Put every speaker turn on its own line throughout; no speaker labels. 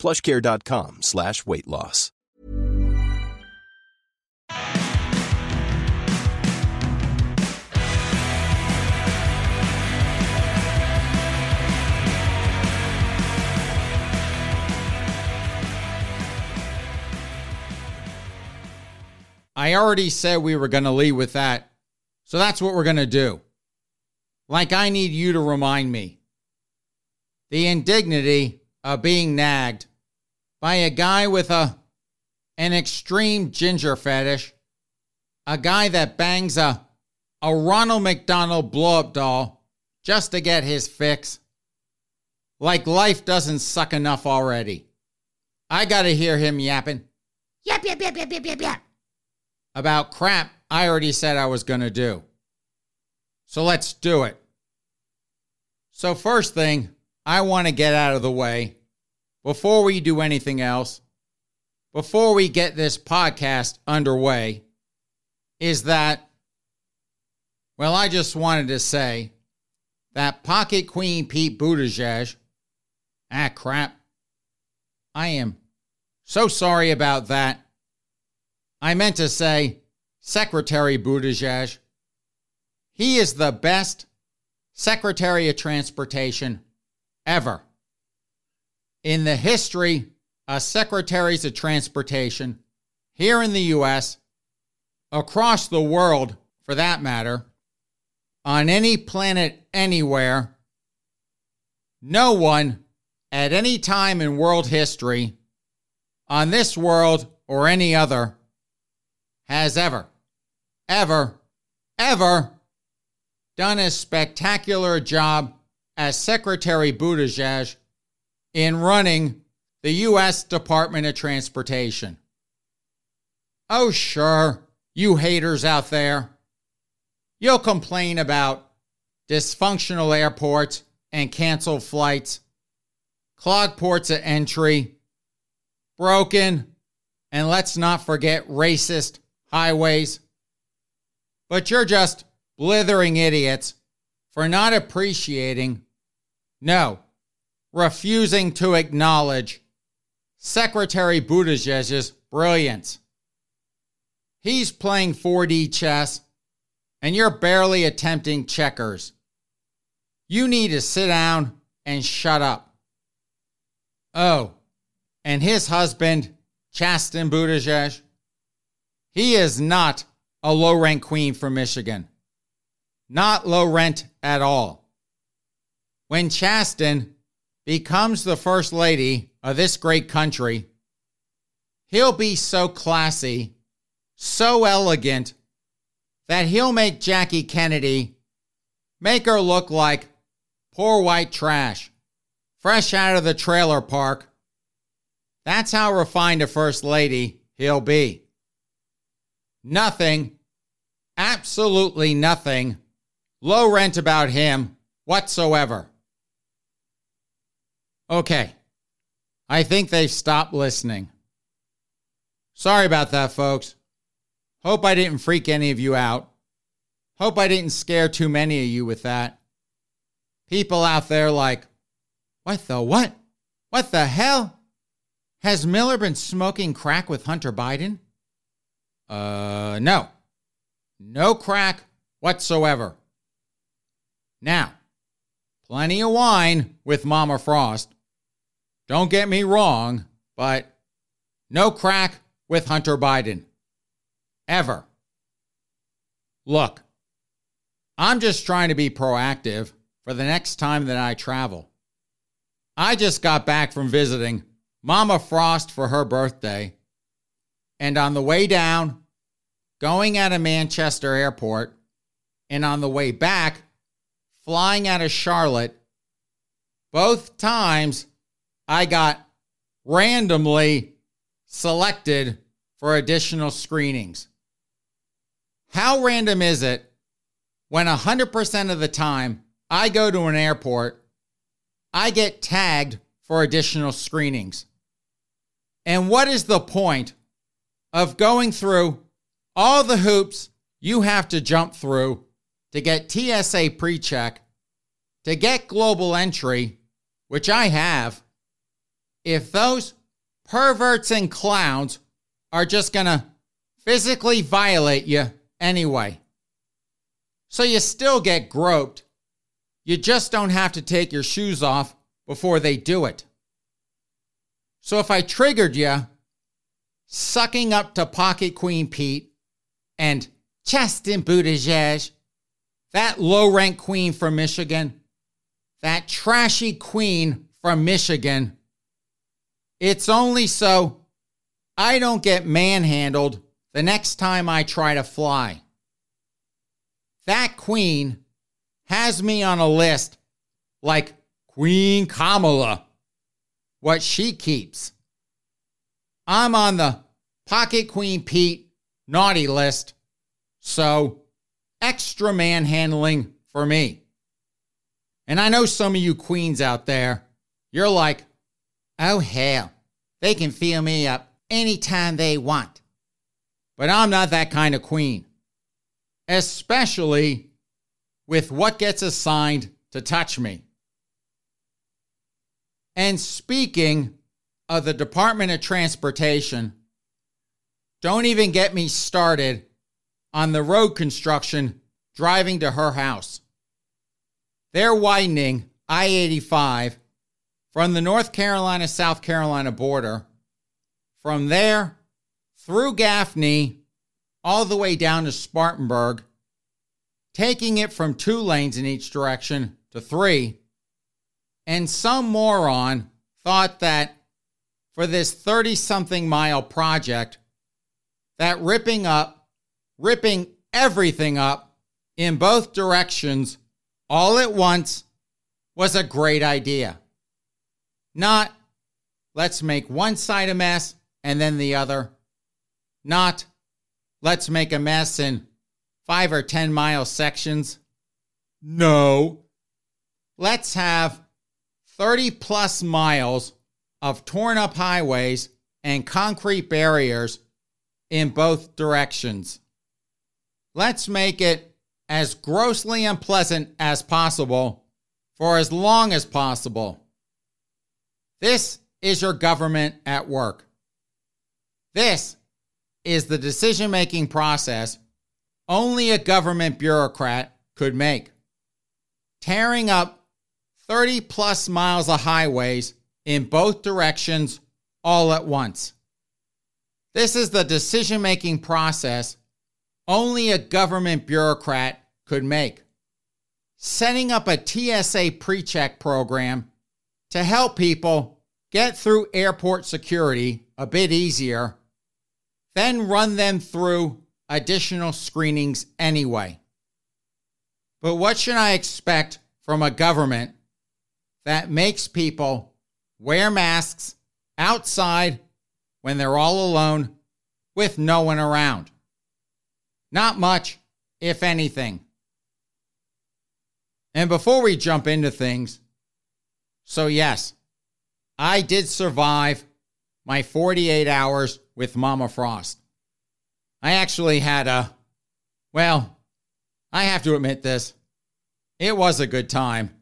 plushcare.com slash weight loss.
I already said we were going to lead with that. So that's what we're going to do. Like I need you to remind me. The indignity of being nagged by a guy with a an extreme ginger fetish, a guy that bangs a a Ronald McDonald blow up doll just to get his fix. Like life doesn't suck enough already. I got to hear him yapping. Yap, yap, yap, yap, yap, yap, yap about crap I already said I was to do. So let's do it. So, first thing I want to get out of the way before we do anything else, before we get this podcast underway, is that, well, I just wanted to say that Pocket Queen Pete Buttigieg, ah, crap. I am so sorry about that. I meant to say Secretary Buttigieg. He is the best Secretary of Transportation ever. In the history of Secretaries of Transportation here in the U.S., across the world for that matter, on any planet anywhere, no one at any time in world history, on this world or any other, has ever, ever, ever done a spectacular job as Secretary Buttigieg in running the U.S. Department of Transportation. Oh, sure, you haters out there. You'll complain about dysfunctional airports and canceled flights, clogged ports of entry, broken, and let's not forget racist highways. But you're just blithering idiots for not appreciating, no, refusing to acknowledge Secretary Buttigieg's brilliance. He's playing 4D chess, and you're barely attempting checkers. You need to sit down and shut up. Oh, and his husband, Chasten Buttigieg, he is not a low rent queen from Michigan. Not low rent at all. When Chasten becomes the first lady of this great country, he'll be so classy, so elegant, that he'll make Jackie Kennedy make her look like poor white trash, fresh out of the trailer park. That's how refined a first lady he'll be. Nothing, absolutely nothing, low rent about him whatsoever. Okay, I think they've stopped listening. Sorry about that, folks. Hope I didn't freak any of you out. Hope I didn't scare too many of you with that. People out there like, what the what? What the hell? Has Miller been smoking crack with Hunter Biden? Uh, no. No crack whatsoever. Now, plenty of wine with Mama Frost. Don't get me wrong, but no crack with Hunter Biden. Ever. Look, I'm just trying to be proactive for the next time that I travel. I just got back from visiting Mama Frost for her birthday. And on the way down, going out of Manchester Airport, and on the way back, flying out of Charlotte, both times I got randomly selected for additional screenings. How random is it when 100% of the time I go to an airport, I get tagged for additional screenings? And what is the point of going through all the hoops you have to jump through to get TSA pre check, to get global entry, which I have, if those perverts and clowns are just going to physically violate you anyway. So you still get groped. You just don't have to take your shoes off before they do it. So if I triggered you, sucking up to Pocket Queen Pete and Chasten Buttigieg, that low rank queen from Michigan, that trashy queen from Michigan, it's only so I don't get manhandled the next time I try to fly. That queen has me on a list like Queen Kamala, what she keeps. I'm on the Pocket Queen Pete naughty list, so extra manhandling for me. And I know some of you queens out there, you're like, oh hell, they can feel me up anytime they want. But I'm not that kind of queen, especially with what gets assigned to touch me. And speaking of the Department of Transportation, don't even get me started on the road construction driving to her house. They're widening I 85 from the North Carolina South Carolina border from there through Gaffney all the way down to Spartanburg, taking it from two lanes in each direction to three. And some moron thought that for this 30 something mile project, that ripping up, ripping everything up in both directions all at once was a great idea. Not let's make one side a mess and then the other. Not let's make a mess in five or 10 mile sections. No. Let's have 30 plus miles of torn up highways and concrete barriers in both directions. Let's make it as grossly unpleasant as possible for as long as possible. This is your government at work. This is the decision making process only a government bureaucrat could make. Tearing up 30 plus miles of highways in both directions all at once. This is the decision making process only a government bureaucrat could make. Setting up a TSA pre check program to help people get through airport security a bit easier then run them through additional screenings anyway. But what should I expect from a government that makes people wear masks outside when they're all alone with no one around? Not much, if anything. And before we jump into things, so yes, I did survive my 48 hours with Mama Frost. I actually had a, well, I have to admit this. It was a good time.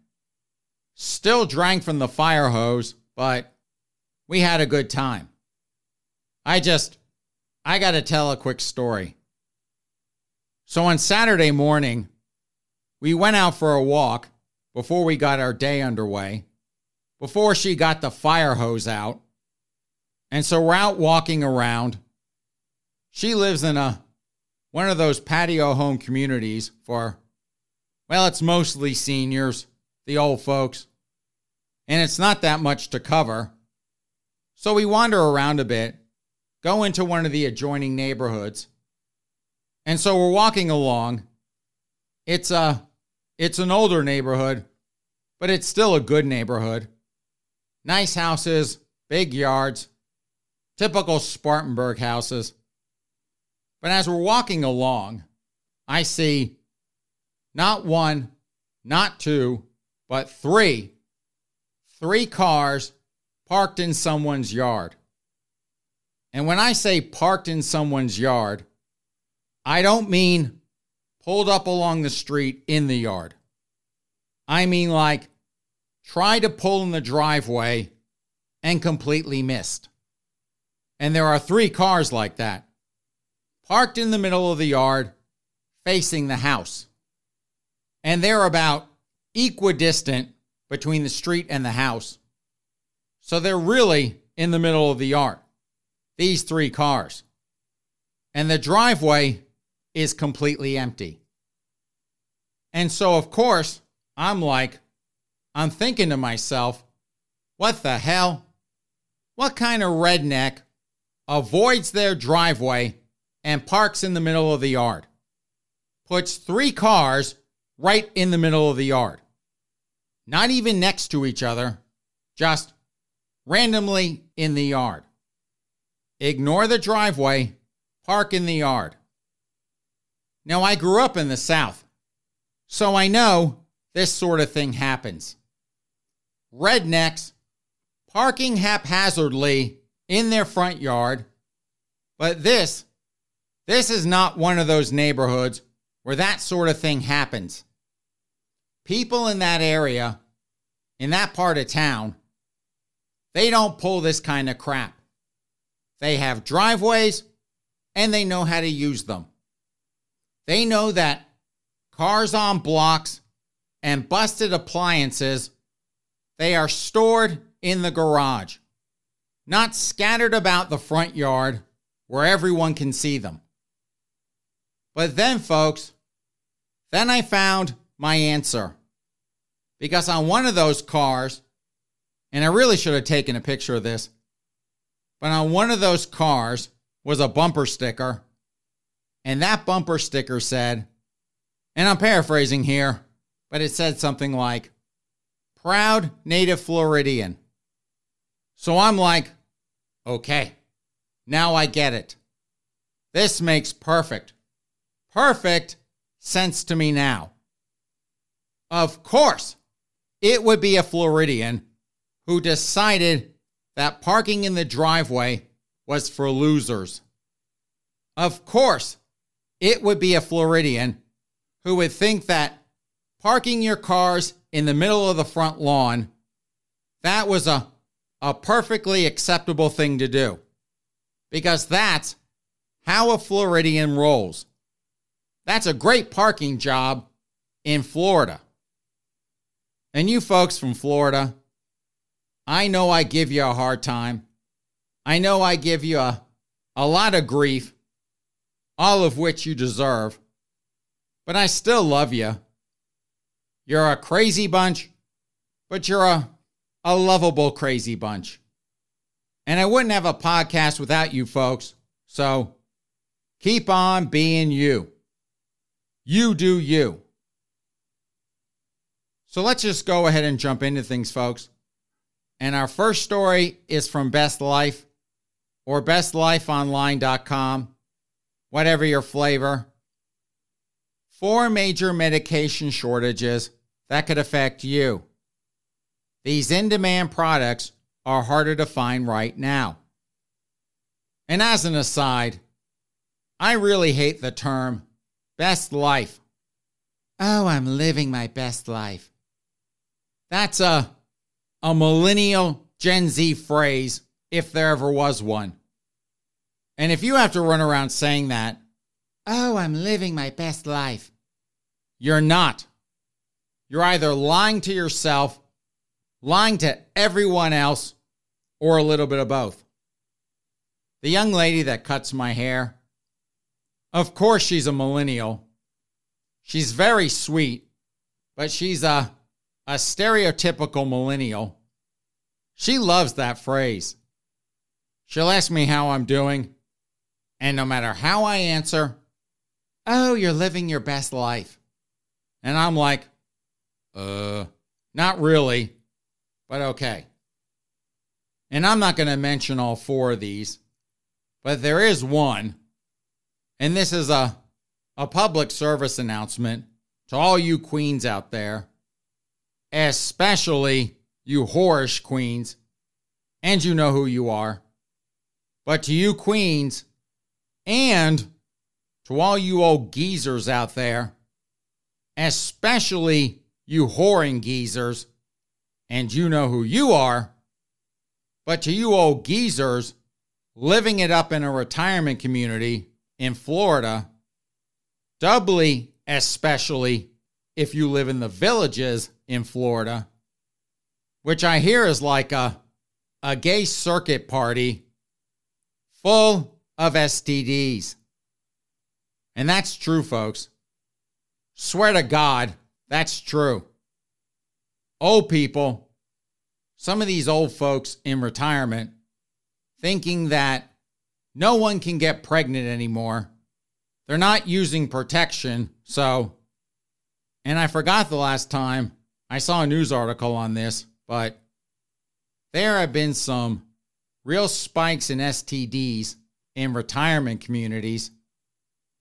Still drank from the fire hose, but we had a good time. I just, I got to tell a quick story. So on Saturday morning, we went out for a walk before we got our day underway, before she got the fire hose out. And so we're out walking around. She lives in a one of those patio home communities for well, it's mostly seniors, the old folks. And it's not that much to cover. So we wander around a bit, go into one of the adjoining neighborhoods. And so we're walking along. It's a it's an older neighborhood, but it's still a good neighborhood. Nice houses, big yards, typical Spartanburg houses. But as we're walking along, I see not one, not two, but three, three cars parked in someone's yard. And when I say parked in someone's yard, I don't mean pulled up along the street in the yard. I mean like try to pull in the driveway and completely missed. And there are three cars like that parked in the middle of the yard facing the house. And they're about equidistant between the street and the house. So they're really in the middle of the yard, these three cars. And the driveway is completely empty. And so, of course, I'm like, I'm thinking to myself, what the hell? What kind of redneck avoids their driveway and parks in the middle of the yard? Puts three cars right in the middle of the yard. Not even next to each other, just randomly in the yard. Ignore the driveway, park in the yard. Now, I grew up in the South, so I know this sort of thing happens. Rednecks parking haphazardly in their front yard, but this this is not one of those neighborhoods where that sort of thing happens. People in that area, in that part of town, they don't pull this kind of crap. They have driveways and they know how to use them. They know that cars on blocks and busted appliances, they are stored in the garage, not scattered about the front yard where everyone can see them. But then, folks, then I found my answer. Because on one of those cars, and I really should have taken a picture of this, but on one of those cars was a bumper sticker. And that bumper sticker said, and I'm paraphrasing here, but it said something like, Proud native Floridian. So I'm like, okay, now I get it. This makes perfect, perfect sense to me now. Of course, it would be a Floridian who decided that parking in the driveway was for losers. Of course, it would be a Floridian who would think that parking your cars in the middle of the front lawn that was a, a perfectly acceptable thing to do because that's how a Floridian rolls. That's a great parking job in Florida. And you folks from Florida, I know I give you a hard time. I know I give you a, a lot of grief, all of which you deserve, but I still love you. You're a crazy bunch, but you're a, a lovable crazy bunch. And I wouldn't have a podcast without you folks. So keep on being you. You do you. So let's just go ahead and jump into things, folks. And our first story is from Best Life or bestlifeonline.com, whatever your flavor. Four major medication shortages that could affect you. These in demand products are harder to find right now. And as an aside, I really hate the term best life. Oh, I'm living my best life. That's a, a millennial Gen Z phrase, if there ever was one. And if you have to run around saying that, oh, I'm living my best life, you're not. You're either lying to yourself, lying to everyone else, or a little bit of both. The young lady that cuts my hair, of course, she's a millennial. She's very sweet, but she's a a stereotypical millennial. She loves that phrase. She'll ask me how I'm doing, and no matter how I answer, oh, you're living your best life. And I'm like, uh, not really, but okay. And I'm not going to mention all four of these but there is one. And this is a, a public service announcement to all you queens out there, especially you whorish queens, and you know who you are. But to you queens and to all you old geezers out there, especially you whoring geezers, and you know who you are. But to you old geezers living it up in a retirement community in Florida, doubly especially if you live in the villages in Florida, which I hear is like a, a gay circuit party full of STDs. And that's true, folks. Swear to God, that's true. Old people, some of these old folks in retirement, thinking that no one can get pregnant anymore. They're not using protection. So, and I forgot the last time I saw a news article on this, but there have been some real spikes in STDs in retirement communities.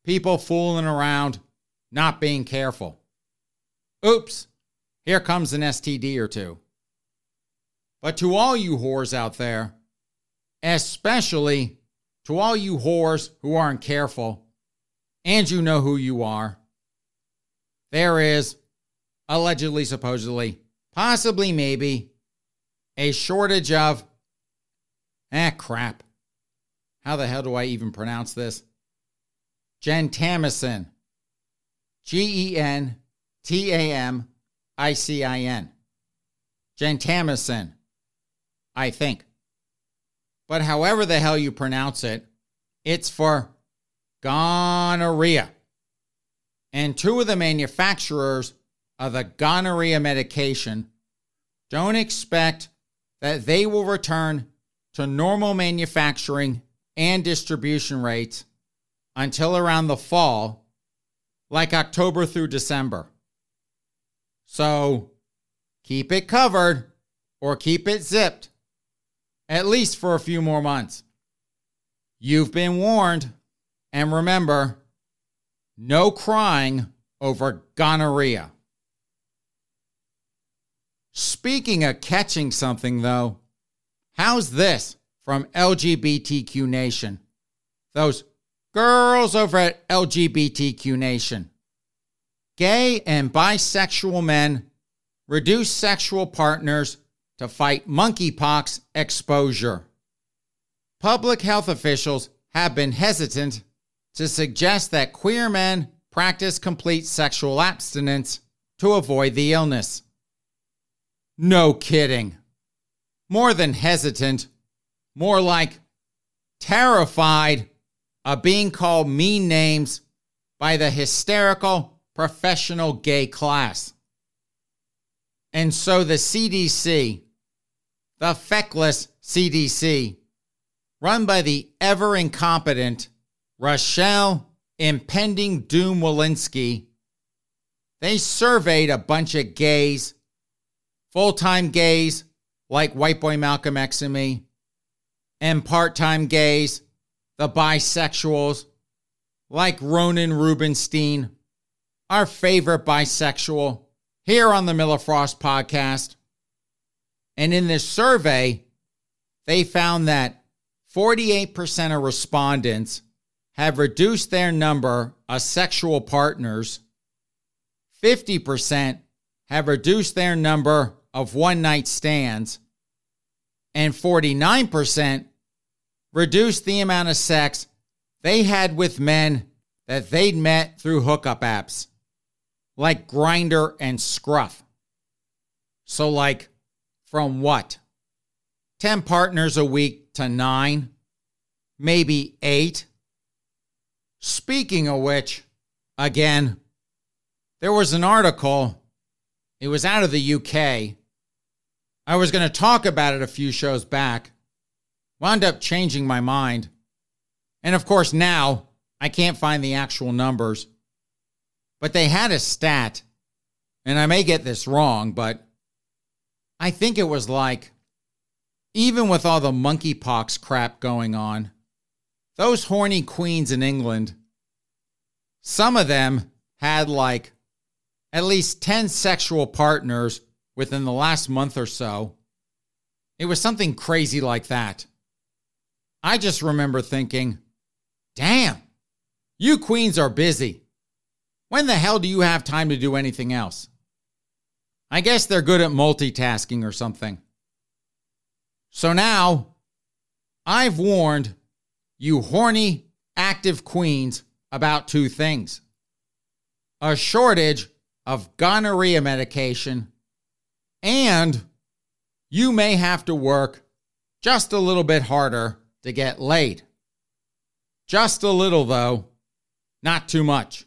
People fooling around, not being careful. Oops, here comes an STD or two. But to all you whores out there, especially to all you whores who aren't careful, and you know who you are, there is allegedly, supposedly, possibly, maybe a shortage of. Ah, crap. How the hell do I even pronounce this? Gentamicin. G E N T A M I C I N. Gentamicin, I think. But however the hell you pronounce it, it's for gonorrhea. And two of the manufacturers of the gonorrhea medication don't expect that they will return to normal manufacturing and distribution rates until around the fall, like October through December. So keep it covered or keep it zipped, at least for a few more months. You've been warned. And remember, no crying over gonorrhea. Speaking of catching something, though, how's this from LGBTQ Nation? Those girls over at LGBTQ Nation. Gay and bisexual men reduce sexual partners to fight monkeypox exposure. Public health officials have been hesitant to suggest that queer men practice complete sexual abstinence to avoid the illness. No kidding. More than hesitant, more like terrified of being called mean names by the hysterical professional gay class. And so the CDC, the feckless CDC, run by the ever incompetent Rochelle Impending Doom Walensky, they surveyed a bunch of gays, full time gays like White Boy Malcolm X and me, and part time gays, the bisexuals like Ronan Rubenstein, our favorite bisexual here on the Miller Frost podcast. And in this survey, they found that 48% of respondents have reduced their number of sexual partners, 50% have reduced their number of one night stands, and 49% reduced the amount of sex they had with men that they'd met through hookup apps like Grindr and Scruff. So, like, from what? 10 partners a week to nine, maybe eight. Speaking of which, again, there was an article, it was out of the UK. I was going to talk about it a few shows back, wound up changing my mind. And of course, now I can't find the actual numbers, but they had a stat, and I may get this wrong, but I think it was like even with all the monkeypox crap going on, those horny queens in England, some of them had like at least 10 sexual partners within the last month or so. It was something crazy like that. I just remember thinking, damn, you queens are busy. When the hell do you have time to do anything else? I guess they're good at multitasking or something. So now, I've warned you horny, active queens about two things a shortage of gonorrhea medication, and you may have to work just a little bit harder to get laid. Just a little, though, not too much.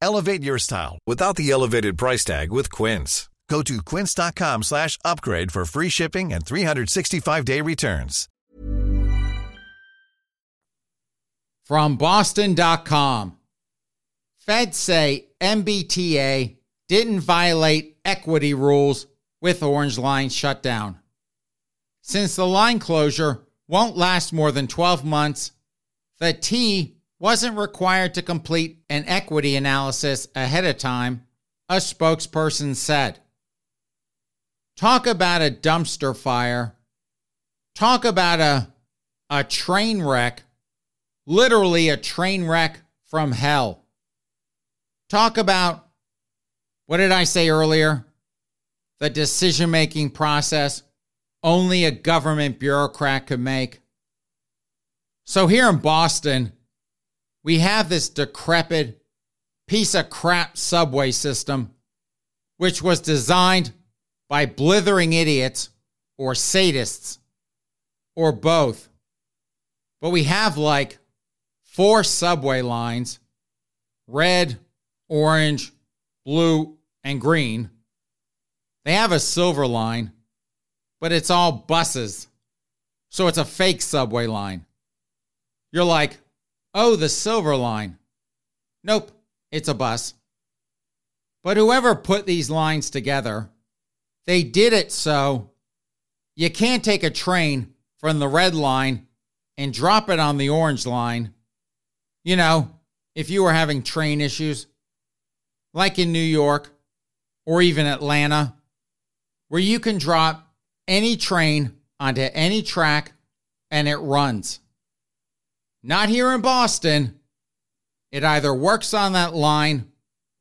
Elevate your style without the elevated price tag with Quince. Go to quince.com slash upgrade for free shipping and 365-day returns.
From Boston.com. Feds say MBTA didn't violate equity rules with Orange Line shutdown. Since the line closure won't last more than 12 months, the T wasn't required to complete an equity analysis ahead of time, a spokesperson said. Talk about a dumpster fire. Talk about a, a train wreck, literally a train wreck from hell. Talk about, what did I say earlier? The decision making process only a government bureaucrat could make. So here in Boston, we have this decrepit piece of crap subway system, which was designed by blithering idiots or sadists or both. But we have like four subway lines red, orange, blue, and green. They have a silver line but it's all buses. So it's a fake subway line. You're like, oh, the silver line. Nope, it's a bus. But whoever put these lines together, they did it so you can't take a train from the red line and drop it on the orange line. You know, if you were having train issues, like in New York or even Atlanta, where you can drop any train onto any track and it runs. Not here in Boston. It either works on that line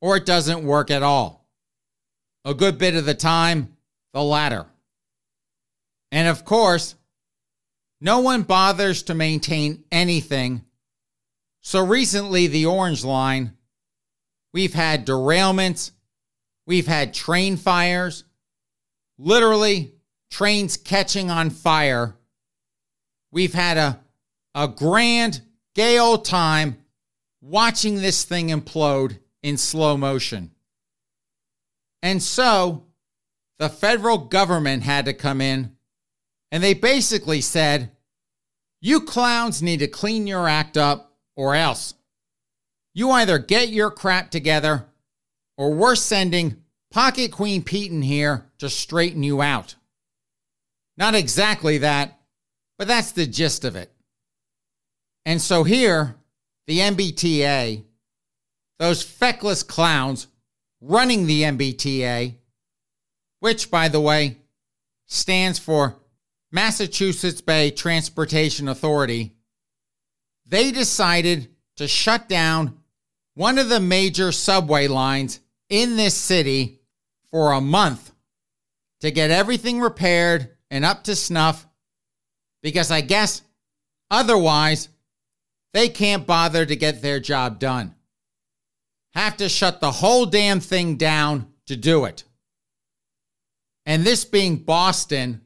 or it doesn't work at all. A good bit of the time, the latter. And of course, no one bothers to maintain anything. So recently, the Orange Line, we've had derailments, we've had train fires. Literally, trains catching on fire. We've had a, a grand, gay old time watching this thing implode in slow motion. And so the federal government had to come in and they basically said, You clowns need to clean your act up or else. You either get your crap together or we're sending Pocket Queen Pete in here to straighten you out. Not exactly that, but that's the gist of it. And so here, the MBTA, those feckless clowns running the MBTA, which, by the way, stands for Massachusetts Bay Transportation Authority, they decided to shut down one of the major subway lines in this city for a month to get everything repaired and up to snuff because I guess otherwise they can't bother to get their job done. Have to shut the whole damn thing down to do it. And this being Boston,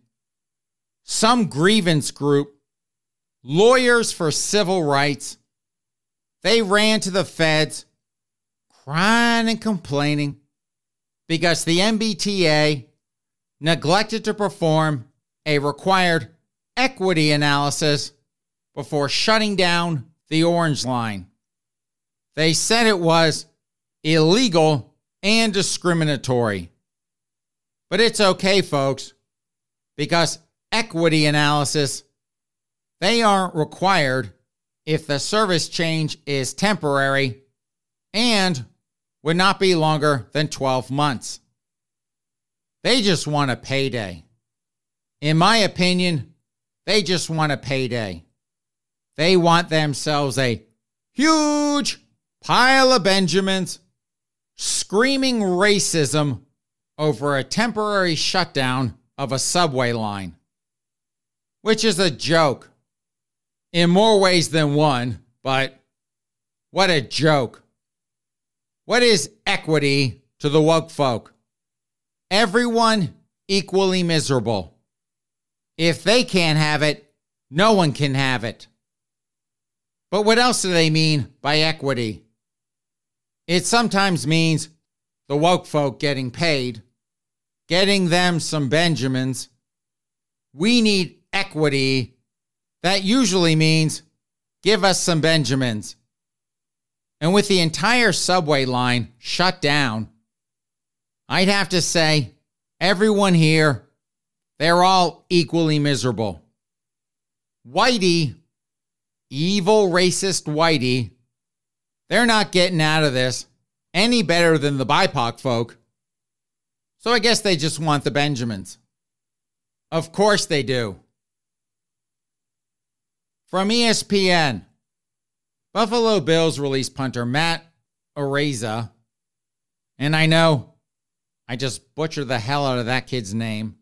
some grievance group, Lawyers for Civil Rights, they ran to the feds crying and complaining because the MBTA neglected to perform a required equity analysis before shutting down the Orange Line. They said it was illegal and discriminatory. But it's okay, folks, because equity analysis, they aren't required if the service change is temporary and would not be longer than 12 months. They just want a payday. In my opinion, they just want a payday. They want themselves a huge pile of Benjamins screaming racism over a temporary shutdown of a subway line, which is a joke in more ways than one, but what a joke. What is equity to the woke folk? Everyone equally miserable. If they can't have it, no one can have it. But what else do they mean by equity? It sometimes means the woke folk getting paid, getting them some Benjamins. We need equity. That usually means give us some Benjamins. And with the entire subway line shut down, I'd have to say everyone here, they're all equally miserable. Whitey, evil racist Whitey, they're not getting out of this any better than the BIPOC folk. So I guess they just want the Benjamins. Of course they do. From ESPN, Buffalo Bills release punter Matt Araiza. And I know I just butchered the hell out of that kid's name.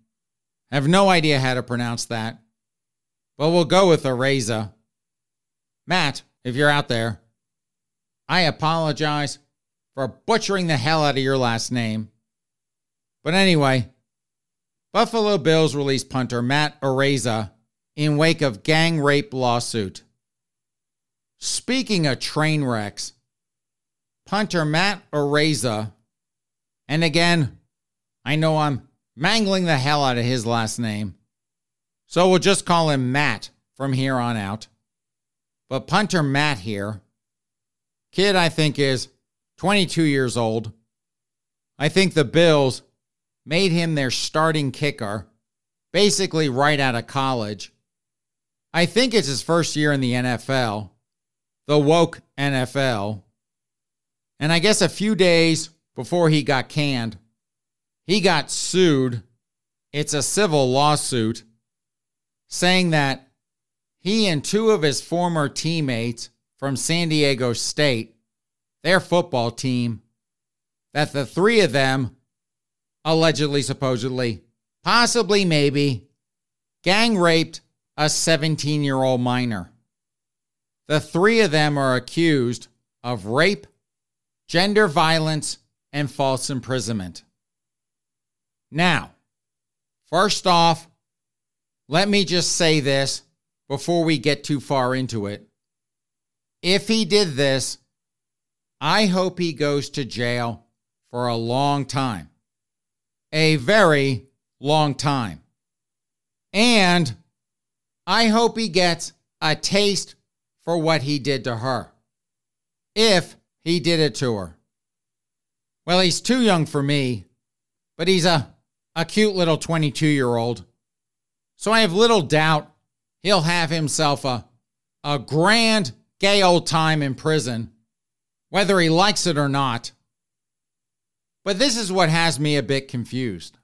I have no idea how to pronounce that. But we'll go with Araiza. Matt, if you're out there, I apologize for butchering the hell out of your last name. But anyway, Buffalo Bills release punter Matt Araiza in wake of gang rape lawsuit. Speaking of train wrecks, punter Matt Araiza, and again, I know I'm mangling the hell out of his last name, so we'll just call him Matt from here on out. But punter Matt here Kid, I think, is 22 years old. I think the Bills made him their starting kicker, basically right out of college. I think it's his first year in the NFL, the woke NFL. And I guess a few days before he got canned, he got sued. It's a civil lawsuit saying that he and two of his former teammates from San Diego State, their football team, that the three of them allegedly, supposedly, possibly, maybe, gang raped a 17 year old minor. The three of them are accused of rape, gender violence, and false imprisonment. Now, first off, let me just say this before we get too far into it if he did this, I hope he goes to jail for a long time. A very long time. And I hope he gets a taste for what he did to her. If he did it to her. Well, he's too young for me, but he's a, a cute little 22 year old. So I have little doubt he'll have himself a, a grand gay old time in prison, whether he likes it or not. But this is what has me a bit confused.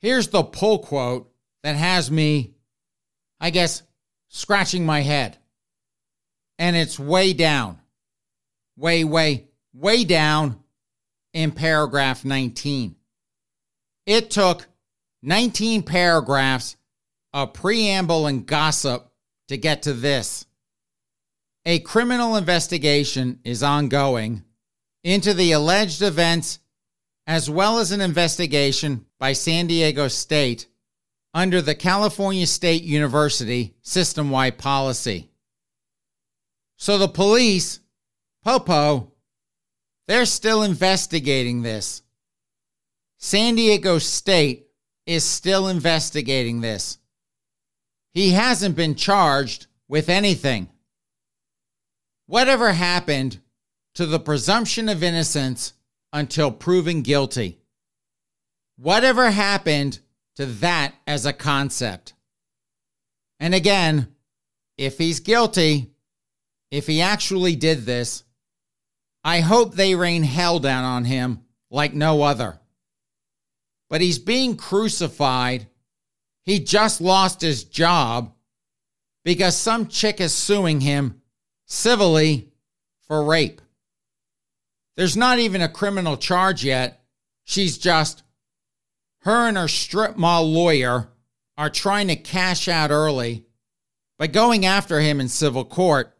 Here's the pull quote that has me, I guess, scratching my head. And it's way down, way, way, way down in paragraph 19. It took 19 paragraphs of preamble and gossip to get to this. A criminal investigation is ongoing into the alleged events, as well as an investigation by San Diego State under the California State University system wide policy. So the police, Popo, they're still investigating this. San Diego State is still investigating this. He hasn't been charged with anything. Whatever happened to the presumption of innocence until proven guilty? Whatever happened to that as a concept? And again, if he's guilty, if he actually did this, I hope they rain hell down on him like no other. But he's being crucified. He just lost his job because some chick is suing him civilly for rape. There's not even a criminal charge yet. She's just, her and her strip mall lawyer are trying to cash out early by going after him in civil court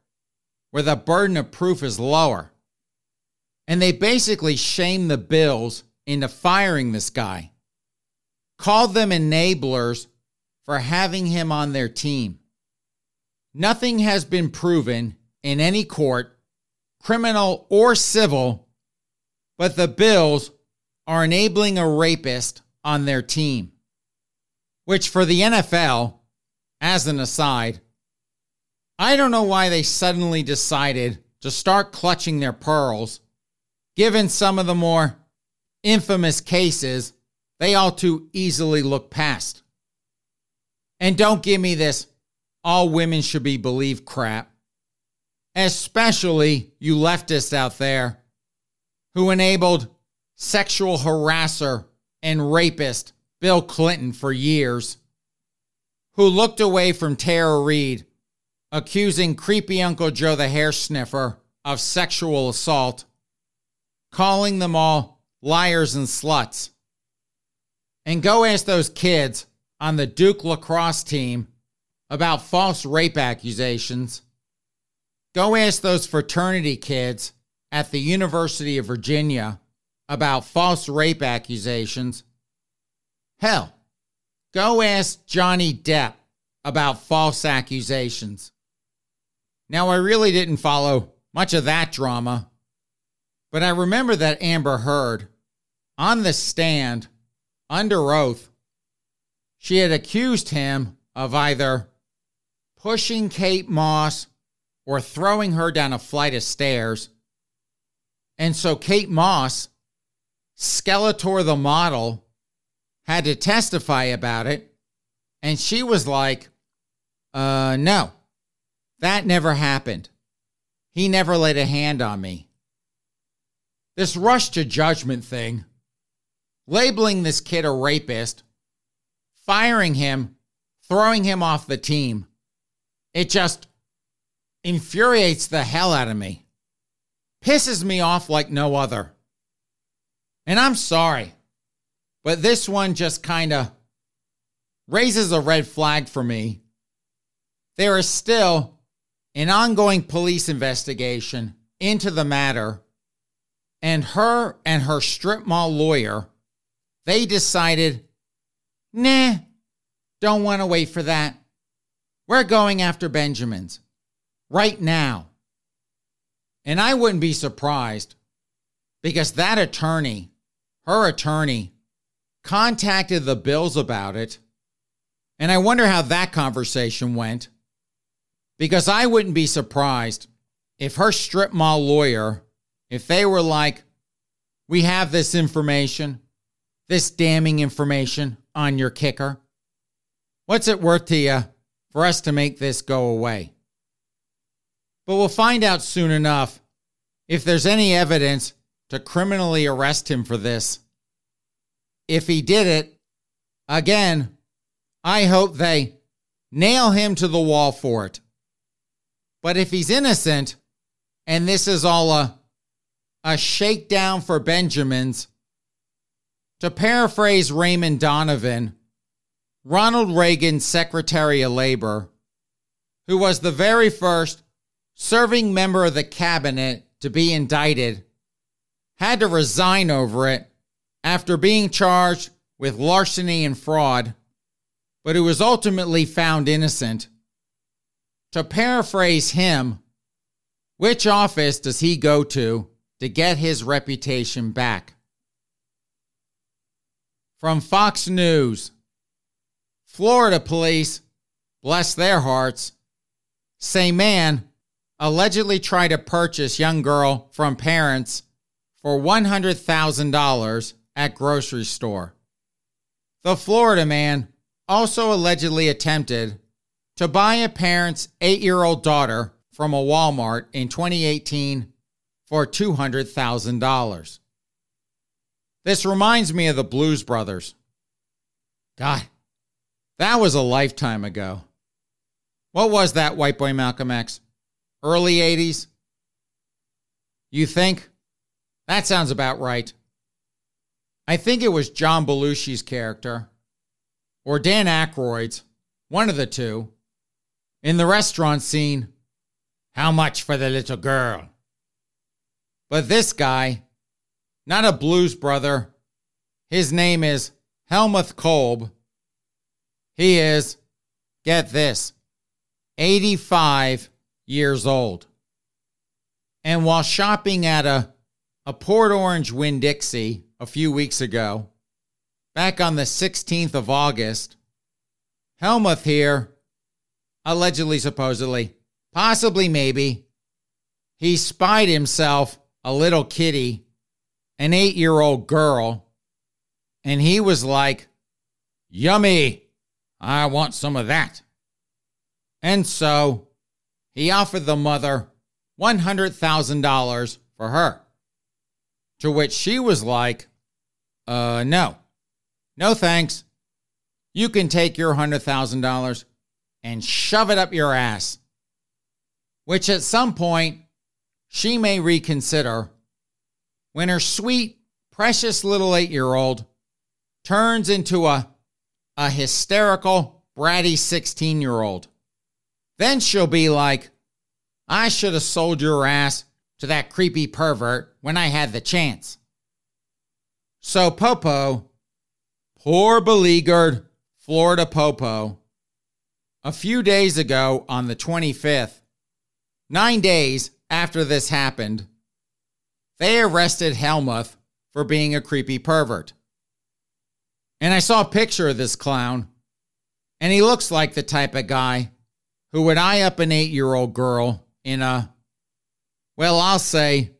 where the burden of proof is lower. And they basically shame the Bills into firing this guy, called them enablers for having him on their team. Nothing has been proven in any court, criminal or civil, but the Bills are enabling a rapist on their team. Which, for the NFL, as an aside, I don't know why they suddenly decided to start clutching their pearls, given some of the more infamous cases they all too easily look past. And don't give me this all women should be believed crap especially you leftists out there who enabled sexual harasser and rapist Bill Clinton for years, who looked away from Tara Reade, accusing creepy Uncle Joe the hair sniffer of sexual assault, calling them all liars and sluts. And go ask those kids on the Duke lacrosse team about false rape accusations Go ask those fraternity kids at the University of Virginia about false rape accusations. Hell, go ask Johnny Depp about false accusations. Now, I really didn't follow much of that drama, but I remember that Amber Heard, on the stand, under oath, she had accused him of either pushing Kate Moss or throwing her down a flight of stairs. And so Kate Moss, Skeletor the model, had to testify about it. And she was like, uh, no, that never happened. He never laid a hand on me. This rush to judgment thing, labeling this kid a rapist, firing him, throwing him off the team, it just infuriates the hell out of me. Pisses me off like no other. And I'm sorry, but this one just kind of raises a red flag for me. There is still an ongoing police investigation into the matter, and her and her strip mall lawyer, they decided, nah, don't want to wait for that. We're going after Benjamin's right now. And I wouldn't be surprised because that attorney, her attorney, contacted the Bills about it. And I wonder how that conversation went because I wouldn't be surprised if her strip mall lawyer, if they were like, we have this information, this damning information on your kicker. What's it worth to you for us to make this go away? But we'll find out soon enough if there's any evidence to criminally arrest him for this. If he did it, again, I hope they nail him to the wall for it. But if he's innocent, and this is all a, a shakedown for Benjamins, to paraphrase Raymond Donovan, Ronald Reagan's Secretary of Labor, who was the very first serving member of the cabinet to be indicted had to resign over it after being charged with larceny and fraud, but who was ultimately found innocent. To paraphrase him, Which office does he go to to get his reputation back? From Fox News Florida police, bless their hearts, say man allegedly tried to purchase young girl from parents for $100,000 at grocery store. The Florida man also allegedly attempted to buy a parent's 8-year-old daughter from a Walmart in 2018 for $200,000. This reminds me of the Blues Brothers. God, that was a lifetime ago. What was that, White Boy Malcolm X? Early 80s? You think? That sounds about right. I think it was John Belushi's character, or Dan Aykroyd's, one of the two, in the restaurant scene. How much for the little girl? But this guy, not a blues brother, his name is Helmuth Kolb. He is, get this, 85 years old. And while shopping at a, a Port Orange Winn Dixie a few weeks ago, back on the 16th of August, Helmuth here, allegedly, supposedly, possibly, maybe, he spied himself a little kitty, an eight year old girl, and he was like, Yummy, I want some of that. And so he offered the mother $100,000 for her. To which she was like, uh, no, no thanks. You can take your $100,000 and shove it up your ass. Which at some point she may reconsider when her sweet, precious little eight year old turns into a, a hysterical, bratty 16 year old. Then she'll be like, I should have sold your ass to that creepy pervert when I had the chance. So Popo, poor beleaguered Florida Popo, a few days ago on the 25th, nine days after this happened, they arrested Helmuth for being a creepy pervert. And I saw a picture of this clown, and he looks like the type of guy who would eye up an eight year old girl in a, well, I'll say,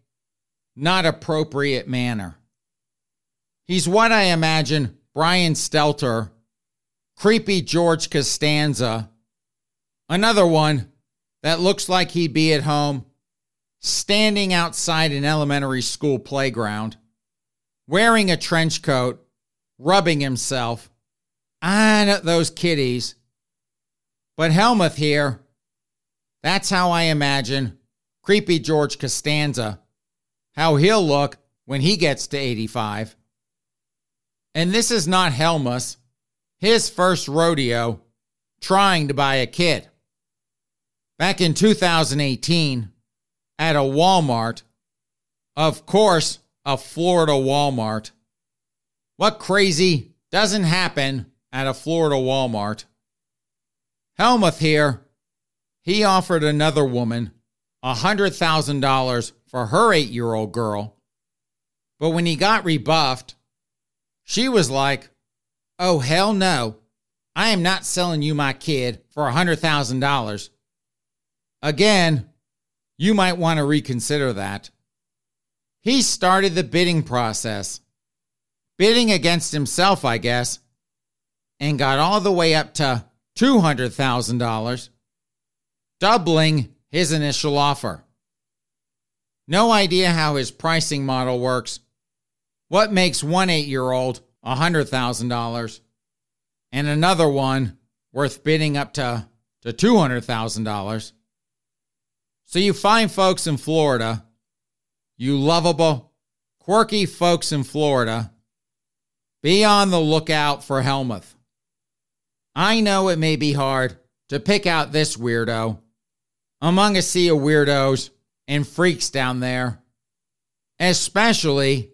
not appropriate manner. He's what I imagine Brian Stelter, creepy George Costanza, another one that looks like he'd be at home standing outside an elementary school playground, wearing a trench coat, rubbing himself ah, on those kiddies. but Helmuth here, that's how I imagine creepy George Costanza, how he'll look when he gets to 85. And this is not Helmuth, his first rodeo trying to buy a kid. Back in 2018, at a Walmart, of course, a Florida Walmart. What crazy doesn't happen at a Florida Walmart? Helmuth here, he offered another woman $100,000 for her eight year old girl. But when he got rebuffed, she was like, Oh, hell no. I am not selling you my kid for $100,000. Again, you might want to reconsider that. He started the bidding process, bidding against himself, I guess, and got all the way up to $200,000, doubling his initial offer. No idea how his pricing model works. What makes one eight year old $100,000 and another one worth bidding up to, to $200,000? So you find folks in Florida, you lovable, quirky folks in Florida, be on the lookout for Helmuth. I know it may be hard to pick out this weirdo among a sea of weirdos and freaks down there, especially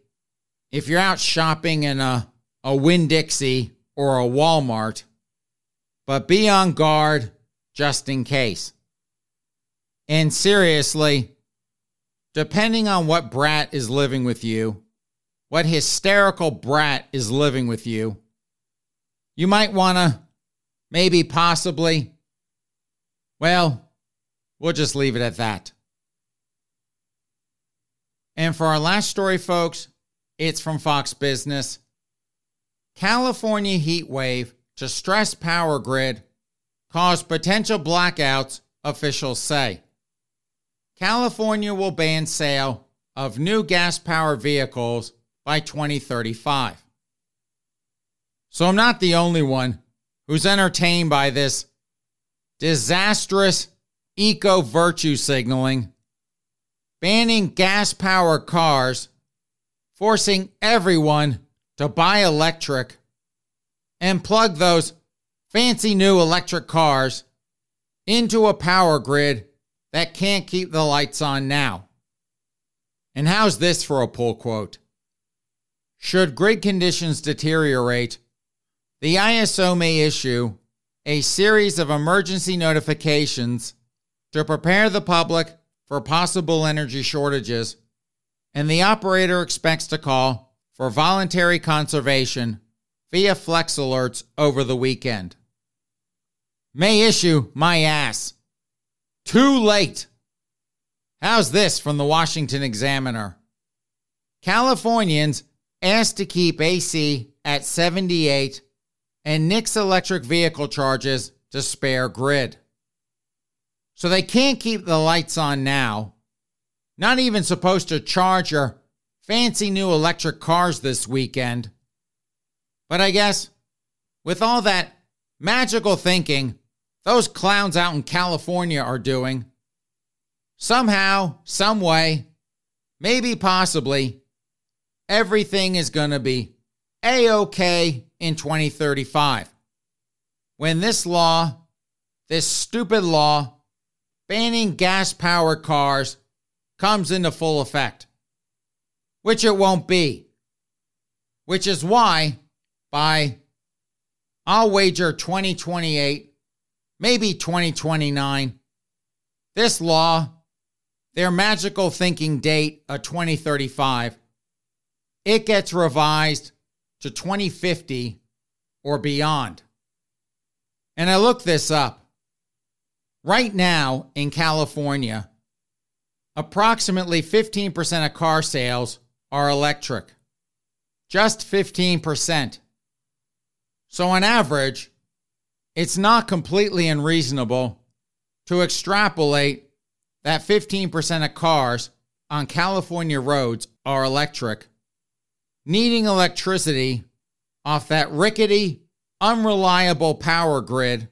if you're out shopping in a, a Winn Dixie or a Walmart. But be on guard just in case. And seriously, depending on what brat is living with you, what hysterical brat is living with you, you might want to maybe possibly, well, we'll just leave it at that. And for our last story, folks, it's from Fox Business. California heat wave to stress power grid cause potential blackouts, officials say. California will ban sale of new gas powered vehicles by 2035. So I'm not the only one who's entertained by this disastrous eco virtue signaling, banning gas powered cars, forcing everyone to buy electric and plug those fancy new electric cars into a power grid that can't keep the lights on now. And how's this for a pull quote? Should grid conditions deteriorate, the ISO may issue a series of emergency notifications to prepare the public for possible energy shortages, and the operator expects to call for voluntary conservation via Flex Alerts over the weekend. May issue my ass. Too late. How's this from the Washington Examiner? Californians asked to keep AC at 78 and nix electric vehicle charges to spare grid. So they can't keep the lights on now. Not even supposed to charge your fancy new electric cars this weekend. But I guess with all that magical thinking those clowns out in California are doing, somehow, some way, maybe possibly, everything is going to be a okay in 2035. When this law, this stupid law banning gas powered cars comes into full effect which it won't be. Which is why, by I'll wager 2028, maybe 2029, this law, their magical thinking date of 2035, it gets revised to 2050 or beyond. And I looked this up. Right now in California, approximately 15% of car sales are electric. Just 15%. So, on average, it's not completely unreasonable to extrapolate that 15% of cars on California roads are electric, needing electricity off that rickety, unreliable power grid.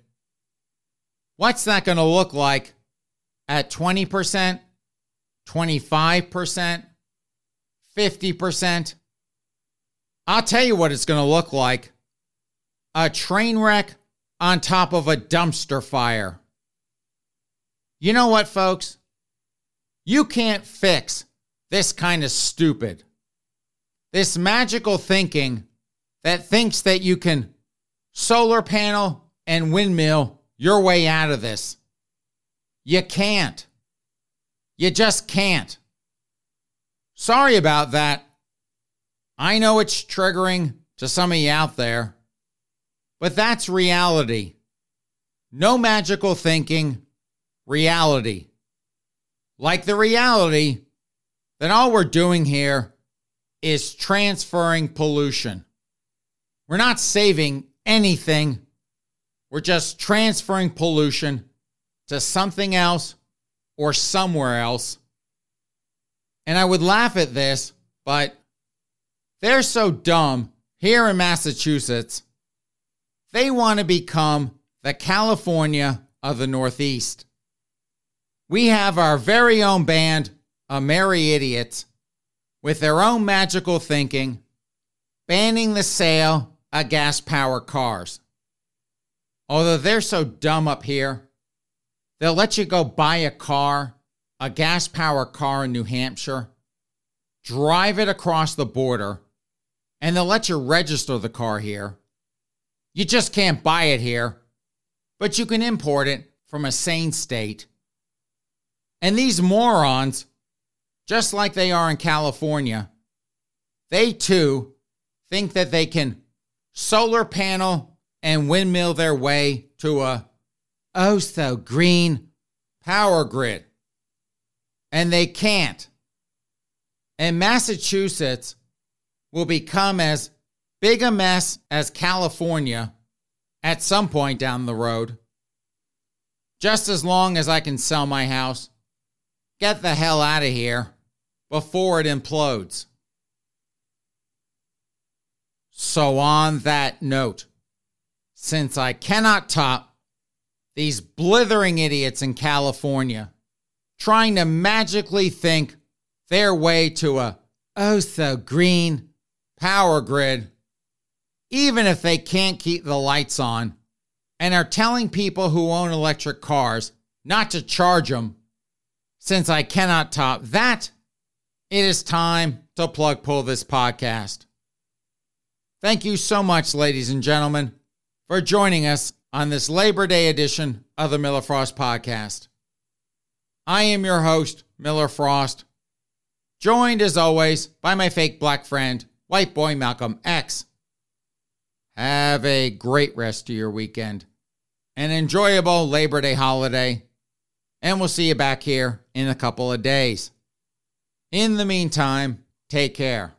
What's that going to look like at 20%, 25%, 50%. I'll tell you what it's going to look like a train wreck on top of a dumpster fire. You know what, folks? You can't fix this kind of stupid, this magical thinking that thinks that you can solar panel and windmill your way out of this. You can't. You just can't. Sorry about that. I know it's triggering to some of you out there, but that's reality. No magical thinking, reality. Like the reality that all we're doing here is transferring pollution. We're not saving anything. We're just transferring pollution to something else or somewhere else and I would laugh at this, but they're so dumb here in Massachusetts. They want to become the California of the Northeast. We have our very own band of merry idiots with their own magical thinking, banning the sale of gas powered cars. Although they're so dumb up here, they'll let you go buy a car a gas powered car in New Hampshire, drive it across the border, and they'll let you register the car here. You just can't buy it here, but you can import it from a sane state. And these morons just like they are in California, they too think that they can solar panel and windmill their way to a oh so green power grid. And they can't. And Massachusetts will become as big a mess as California at some point down the road. Just as long as I can sell my house, get the hell out of here before it implodes. So, on that note, since I cannot top these blithering idiots in California trying to magically think their way to a oh so green power grid, even if they can't keep the lights on, and are telling people who own electric cars not to charge them, since I cannot top that, it is time to plug pull this podcast. Thank you so much, ladies and gentlemen, for joining us on this Labor Day edition of the Miller Frost Podcast. I am your host, Miller Frost, joined as always by my fake black friend, white boy Malcolm X. Have a great rest of your weekend, an enjoyable Labor Day holiday, and we'll see you back here in a couple of days. In the meantime, take care.